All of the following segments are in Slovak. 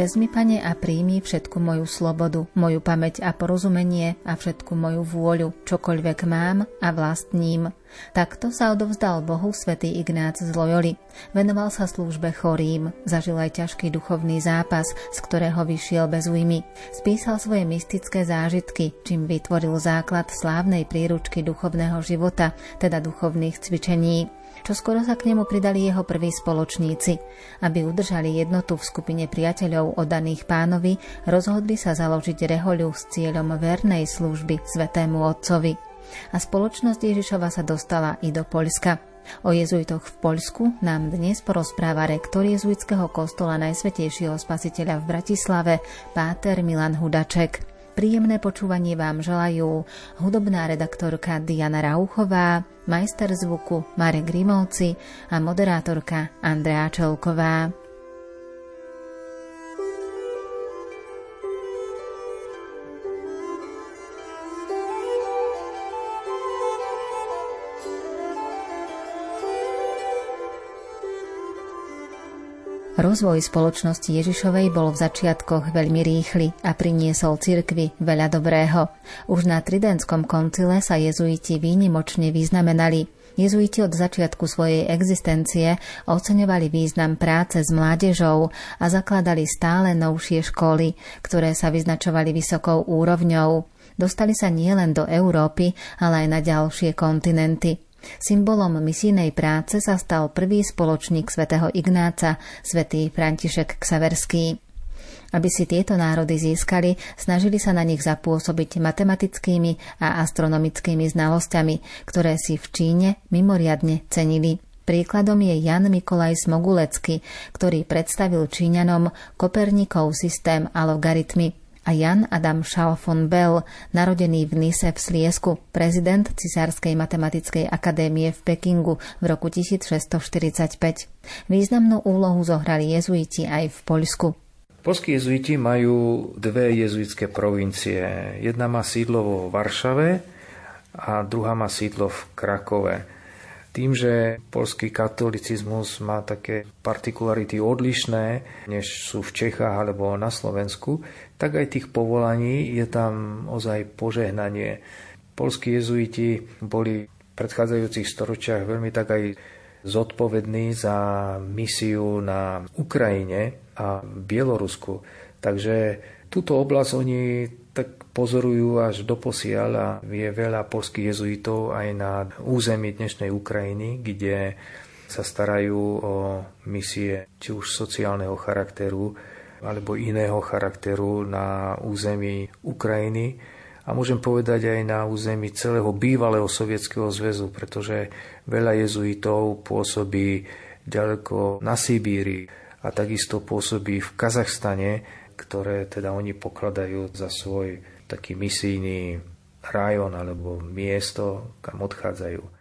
Vezmi, pane, a príjmi všetku moju slobodu, moju pamäť a porozumenie a všetku moju vôľu, čokoľvek mám a vlastním. Takto sa odovzdal Bohu svätý Ignác z Loyoli. Venoval sa službe chorým, zažil aj ťažký duchovný zápas, z ktorého vyšiel bez újmy. Spísal svoje mystické zážitky, čím vytvoril základ slávnej príručky duchovného života, teda duchovných cvičení. Čo skoro sa k nemu pridali jeho prví spoločníci. Aby udržali jednotu v skupine priateľov oddaných pánovi, rozhodli sa založiť rehoľu s cieľom vernej služby svetému otcovi a spoločnosť Ježišova sa dostala i do Poľska. O jezuitoch v Poľsku nám dnes porozpráva rektor jezuitského kostola Najsvetejšieho spasiteľa v Bratislave, páter Milan Hudaček. Príjemné počúvanie vám želajú hudobná redaktorka Diana Rauchová, majster zvuku Marek Grimovci a moderátorka Andrea Čelková. Rozvoj spoločnosti Ježišovej bol v začiatkoch veľmi rýchly a priniesol cirkvi veľa dobrého. Už na Tridentskom koncile sa jezuiti výnimočne vyznamenali. Jezuiti od začiatku svojej existencie oceňovali význam práce s mládežou a zakladali stále novšie školy, ktoré sa vyznačovali vysokou úrovňou. Dostali sa nielen do Európy, ale aj na ďalšie kontinenty. Symbolom misijnej práce sa stal prvý spoločník svätého Ignáca, svätý František Ksaverský. Aby si tieto národy získali, snažili sa na nich zapôsobiť matematickými a astronomickými znalosťami, ktoré si v Číne mimoriadne cenili. Príkladom je Jan Mikolaj Smogulecký, ktorý predstavil Číňanom Kopernikov systém a logaritmy a Jan Adam Schall von Bell, narodený v Nise v Sliesku, prezident Cisárskej matematickej akadémie v Pekingu v roku 1645. Významnú úlohu zohrali jezuiti aj v Poľsku. Polskí jezuiti majú dve jezuitské provincie. Jedna má sídlo vo Varšave a druhá má sídlo v Krakove. Tým, že polský katolicizmus má také partikularity odlišné, než sú v Čechách alebo na Slovensku, tak aj tých povolaní je tam ozaj požehnanie. Polskí jezuiti boli v predchádzajúcich storočiach veľmi tak aj zodpovední za misiu na Ukrajine a Bielorusku. Takže túto oblasť oni pozorujú až do posiaľ a je veľa polských jezuitov aj na území dnešnej Ukrajiny, kde sa starajú o misie či už sociálneho charakteru alebo iného charakteru na území Ukrajiny. A môžem povedať aj na území celého bývalého Sovietskeho zväzu, pretože veľa jezuitov pôsobí ďaleko na Sibíri a takisto pôsobí v Kazachstane, ktoré teda oni pokladajú za svoj taký misijný rajon alebo miesto, kam odchádzajú.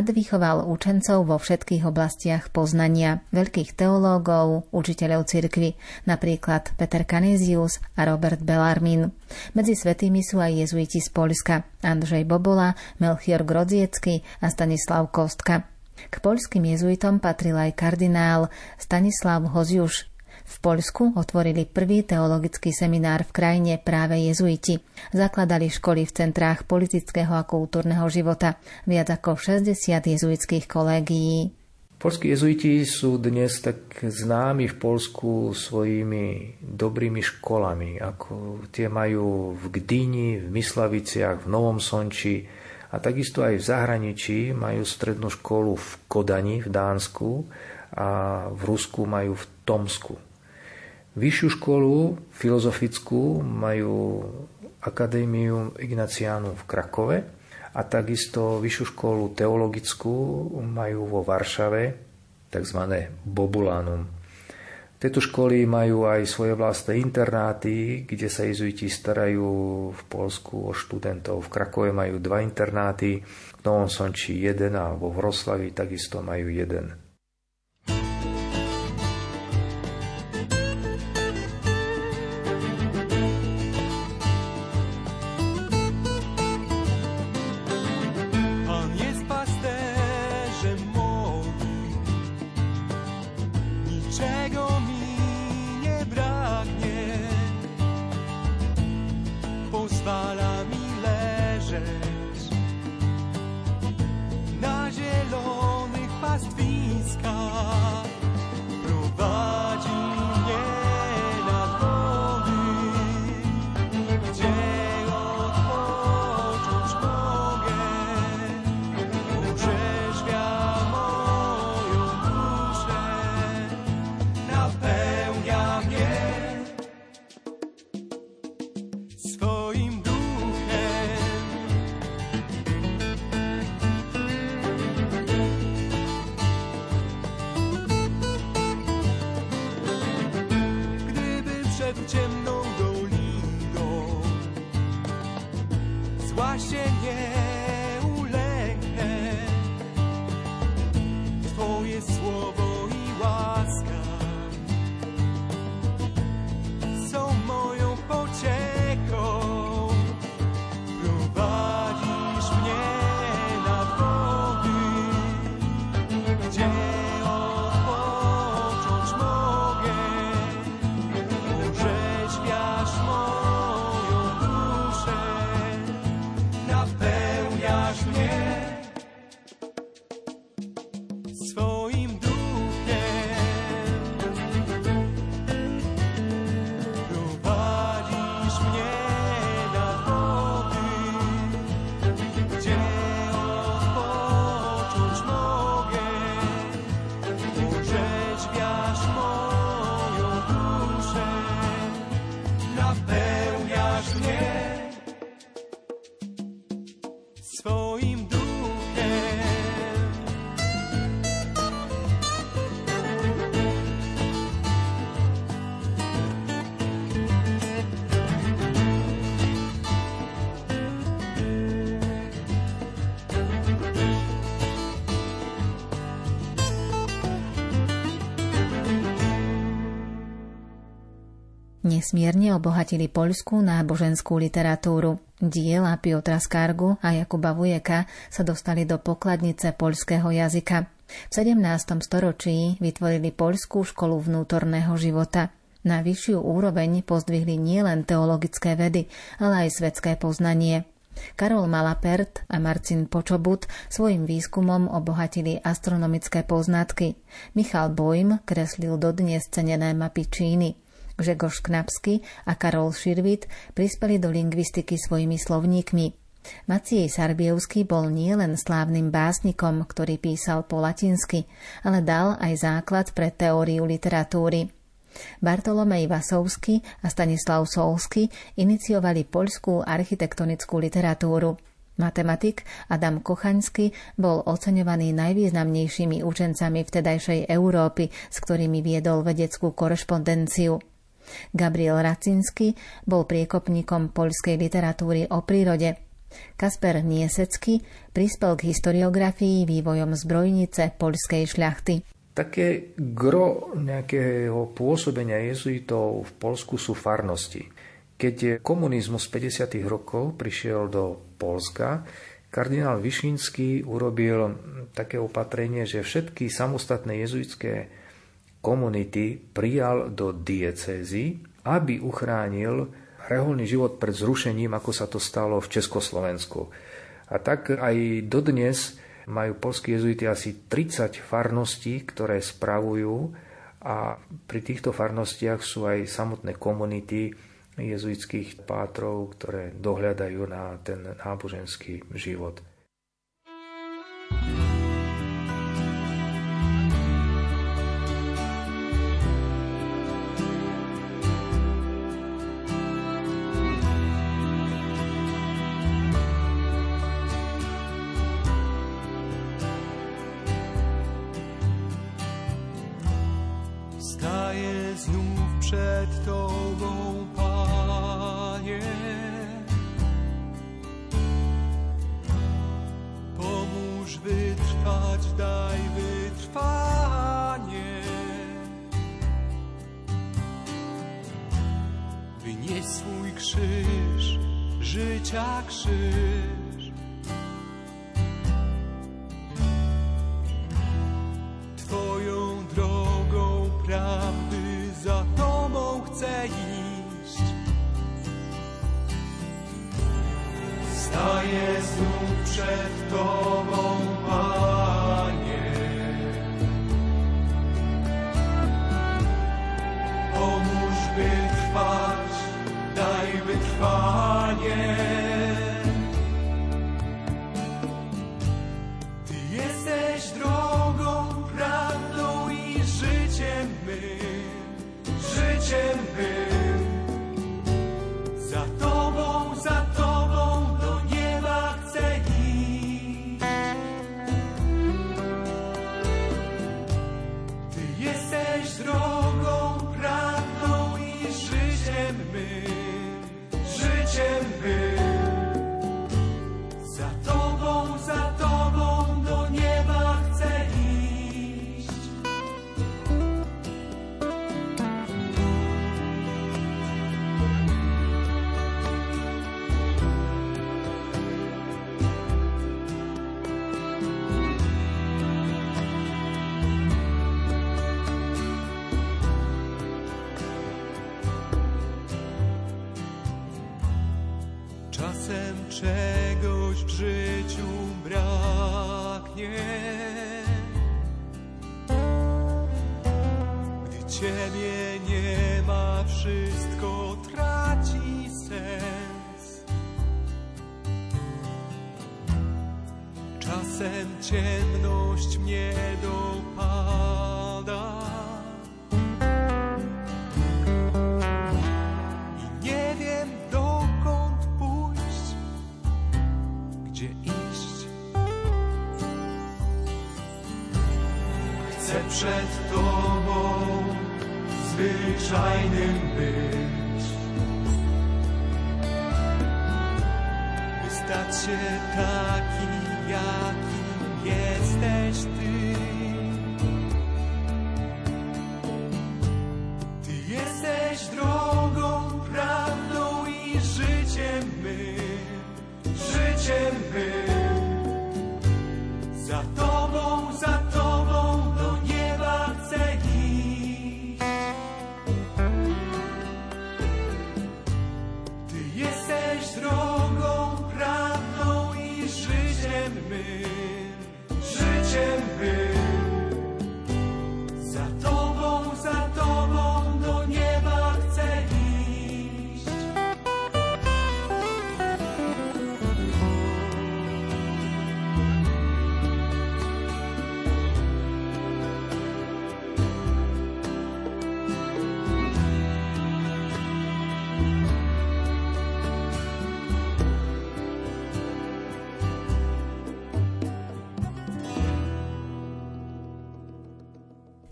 Rád vychoval učencov vo všetkých oblastiach poznania, veľkých teológov, učiteľov cirkvy, napríklad Peter Canisius a Robert Bellarmin. Medzi svetými sú aj jezuiti z Polska, Andrzej Bobola, Melchior Grodziecky a Stanislav Kostka. K poľským jezuitom patril aj kardinál Stanislav Hoziuš, v Poľsku otvorili prvý teologický seminár v krajine práve jezuiti. Zakladali školy v centrách politického a kultúrneho života. Viac ako 60 jezuitských kolégií. Polskí jezuiti sú dnes tak známi v Polsku svojimi dobrými školami, ako tie majú v Gdyni, v Myslaviciach, v Novom Sonči a takisto aj v zahraničí majú strednú školu v Kodani v Dánsku a v Rusku majú v Tomsku. Vyššiu školu filozofickú majú Akadémiu Ignaciánu v Krakove a takisto vyššiu školu teologickú majú vo Varšave, tzv. Bobulánum. Tieto školy majú aj svoje vlastné internáty, kde sa jezuiti starajú v Polsku o študentov. V Krakove majú dva internáty, v Novom Sonči jeden a vo Vroslavi takisto majú jeden. So Nesmierne obohatili poľskú náboženskú literatúru. Diela Piotra Skargu a Jakuba Vujeka sa dostali do pokladnice poľského jazyka. V 17. storočí vytvorili poľskú školu vnútorného života. Na vyššiu úroveň pozdvihli nielen teologické vedy, ale aj svetské poznanie. Karol Malapert a Marcin Počobut svojim výskumom obohatili astronomické poznatky. Michal Bojm kreslil dodnes cenené mapy Číny. Žegoš Knapsky a Karol Širvit prispeli do lingvistiky svojimi slovníkmi. Maciej Sarbievský bol nielen slávnym básnikom, ktorý písal po latinsky, ale dal aj základ pre teóriu literatúry. Bartolomej Vasovský a Stanislav Solsky iniciovali poľskú architektonickú literatúru. Matematik Adam Kochaňský bol oceňovaný najvýznamnejšími učencami vtedajšej Európy, s ktorými viedol vedeckú korešpondenciu. Gabriel Racinsky bol priekopníkom poľskej literatúry o prírode. Kasper Niesecký prispel k historiografii vývojom zbrojnice poľskej šľachty. Také gro nejakého pôsobenia jezuitov v Polsku sú farnosti. Keď komunizmus 50. rokov prišiel do Polska, kardinál Višinský urobil také opatrenie, že všetky samostatné jezuitské komunity prijal do diecézy, aby uchránil reholný život pred zrušením, ako sa to stalo v Československu. A tak aj dodnes majú polskí jezuiti asi 30 farností, ktoré spravujú a pri týchto farnostiach sú aj samotné komunity jezuitských pátrov, ktoré dohľadajú na ten náboženský život. znów przed Tobą, Panie. Pomóż wytrwać, daj wytrwanie. Wynieś swój krzyż, życia krzyż. ciemność mnie dopada i nie wiem dokąd pójść, gdzie iść. Chcę przed Tobą zwyczajnym być. By się taki, jaki jesteś drogą.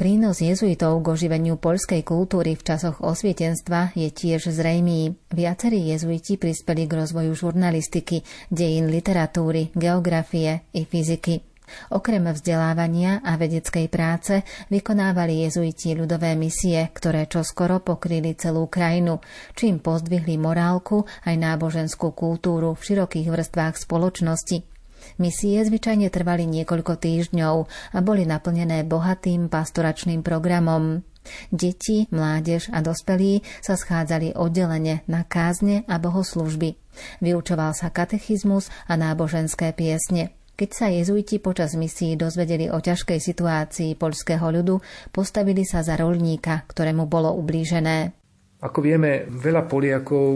Prínos jezuitov k oživeniu poľskej kultúry v časoch osvietenstva je tiež zrejmý. Viacerí jezuiti prispeli k rozvoju žurnalistiky, dejín literatúry, geografie i fyziky. Okrem vzdelávania a vedeckej práce vykonávali jezuiti ľudové misie, ktoré čoskoro pokryli celú krajinu, čím pozdvihli morálku aj náboženskú kultúru v širokých vrstvách spoločnosti. Misie zvyčajne trvali niekoľko týždňov a boli naplnené bohatým pastoračným programom. Deti, mládež a dospelí sa schádzali oddelene na kázne a bohoslužby. Vyučoval sa katechizmus a náboženské piesne. Keď sa jezuiti počas misií dozvedeli o ťažkej situácii poľského ľudu, postavili sa za rolníka, ktorému bolo ublížené. Ako vieme, veľa Poliakov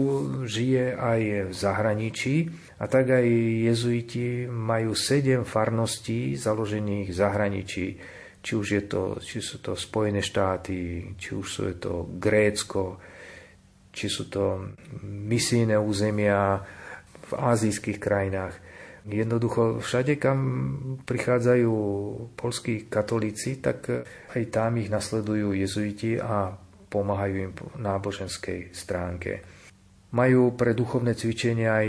žije aj v zahraničí a tak aj jezuiti majú sedem farností založených v zahraničí. Či už je to, či sú to Spojené štáty, či už sú to Grécko, či sú to misijné územia v azijských krajinách. Jednoducho všade, kam prichádzajú polskí katolíci, tak aj tam ich nasledujú jezuiti a pomáhajú im po náboženskej stránke. Majú pre duchovné cvičenia aj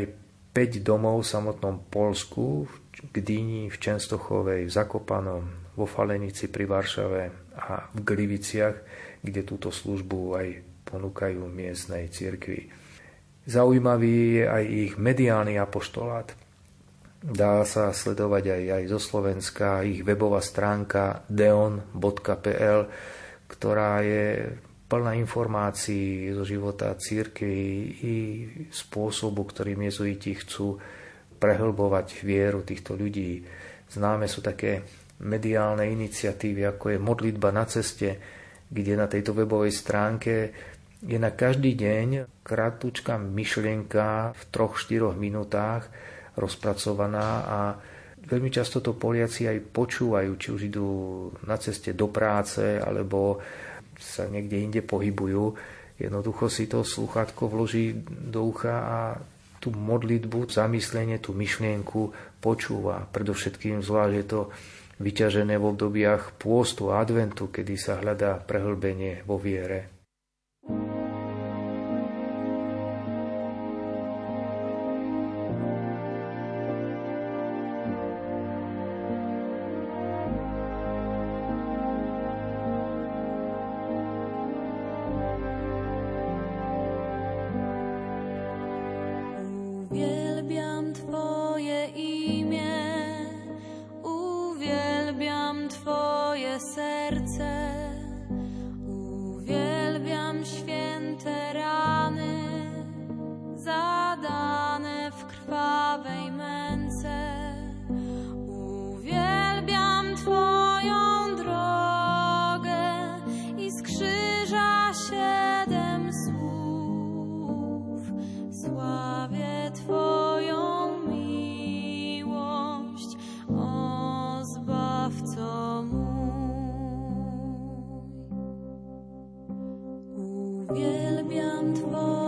5 domov v samotnom Polsku, v Gdyni, v Čenstochovej, v Zakopanom, vo Falenici pri Varšave a v Gliviciach, kde túto službu aj ponúkajú miestnej cirkvi. Zaujímavý je aj ich mediálny apoštolát. Dá sa sledovať aj, aj zo Slovenska ich webová stránka deon.pl, ktorá je plná informácií zo života církvy i spôsobu, ktorým jezuiti chcú prehlbovať vieru týchto ľudí. Známe sú také mediálne iniciatívy, ako je modlitba na ceste, kde na tejto webovej stránke je na každý deň krátka myšlienka v troch, štyroch minútach rozpracovaná a veľmi často to Poliaci aj počúvajú, či už idú na ceste do práce alebo sa niekde inde pohybujú, jednoducho si to sluchátko vloží do ucha a tú modlitbu, zamyslenie, tú myšlienku počúva. Predovšetkým zvlášť je to vyťažené v obdobiach pôstu a adventu, kedy sa hľadá prehlbenie vo viere. uwielbiam Twoje.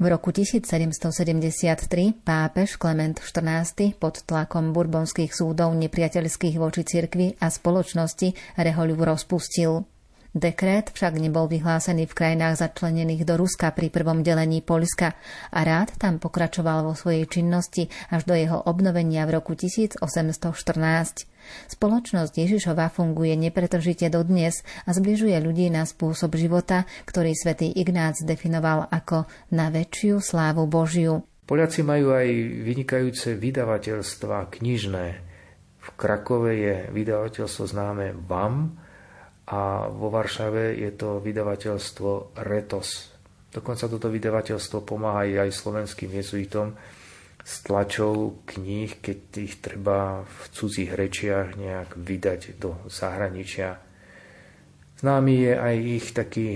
V roku 1773 pápež Klement XIV pod tlakom burbonských súdov nepriateľských voči cirkvi a spoločnosti rehoľu rozpustil. Dekrét však nebol vyhlásený v krajinách začlenených do Ruska pri prvom delení Polska a rád tam pokračoval vo svojej činnosti až do jeho obnovenia v roku 1814. Spoločnosť Ježišova funguje nepretržite dodnes a zbližuje ľudí na spôsob života, ktorý svätý Ignác definoval ako na väčšiu slávu Božiu. Poliaci majú aj vynikajúce vydavateľstva knižné. V Krakove je vydavateľstvo známe VAM a vo Varšave je to vydavateľstvo Retos. Dokonca toto vydavateľstvo pomáha aj slovenským jezuitom, s tlačou kníh, keď ich treba v cudzích rečiach nejak vydať do zahraničia. Známy je aj ich taký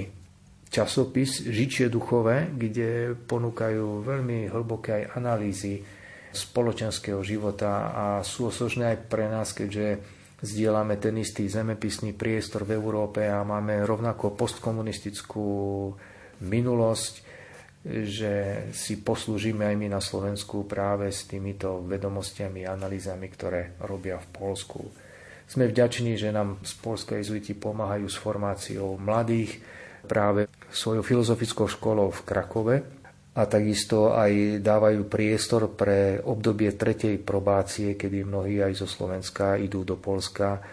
časopis Žičie duchové, kde ponúkajú veľmi hlboké aj analýzy spoločenského života a sú osožné aj pre nás, keďže zdieľame ten istý zemepisný priestor v Európe a máme rovnako postkomunistickú minulosť, že si poslúžime aj my na Slovensku práve s týmito vedomostiami a analýzami, ktoré robia v Polsku. Sme vďační, že nám z Polska jezuiti pomáhajú s formáciou mladých práve svojou filozofickou školou v Krakove a takisto aj dávajú priestor pre obdobie tretej probácie, kedy mnohí aj zo Slovenska idú do Polska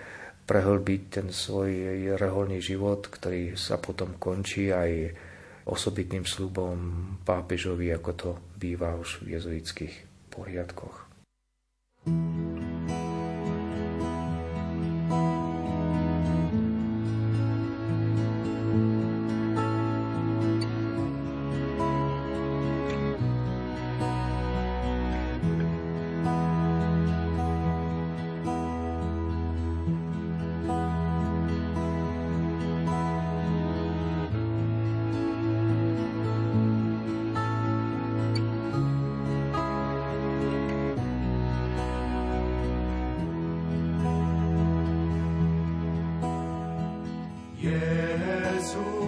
prehlbiť ten svoj reholný život, ktorý sa potom končí aj osobitným slubom pápežovi, ako to býva už v jezuitských poriadkoch. thank you Jezus.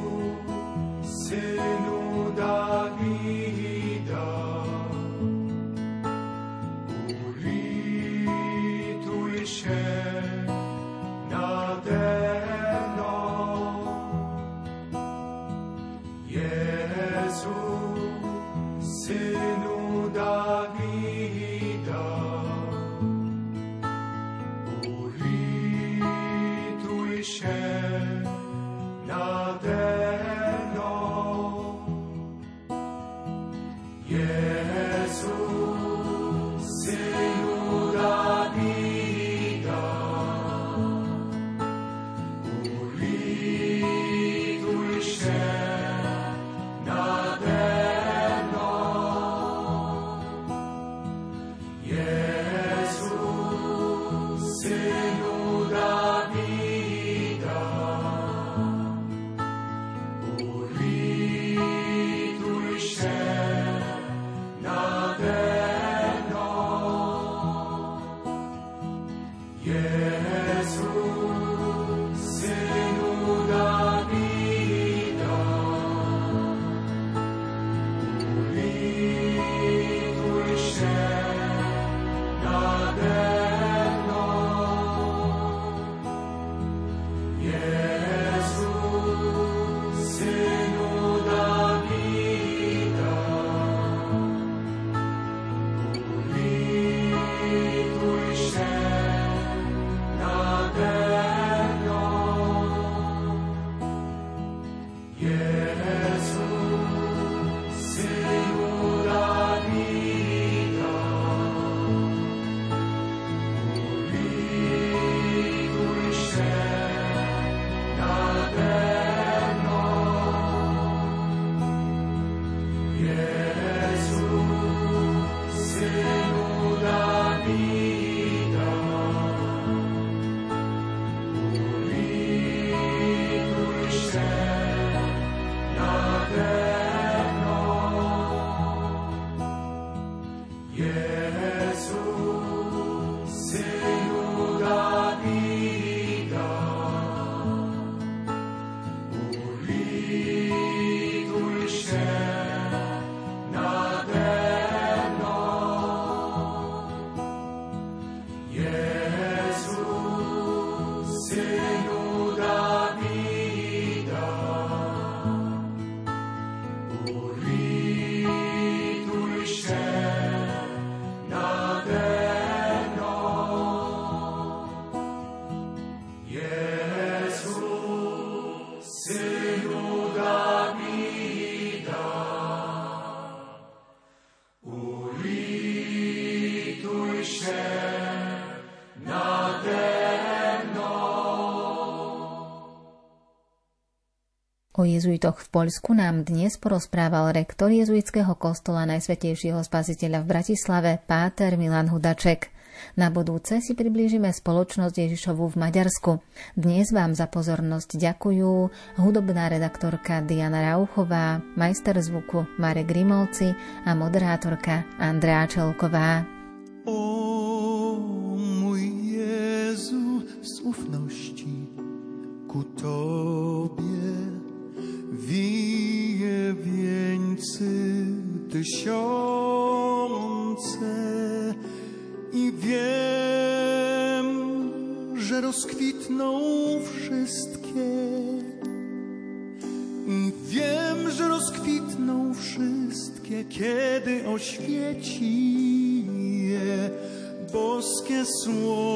O jezuitoch v Poľsku nám dnes porozprával rektor jezuitského kostola Najsvetejšieho spasiteľa v Bratislave, páter Milan Hudaček. Na budúce si priblížime spoločnosť Ježišovu v Maďarsku. Dnes vám za pozornosť ďakujú hudobná redaktorka Diana Rauchová, majster zvuku Marek Grimovci a moderátorka Andrea Čelková. O mój Jezu z ufności ku Tobie tysiące i wiem, że rozkwitną wszystkie. I wiem, że rozkwitną wszystkie, kiedy oświeci je boskie słońce.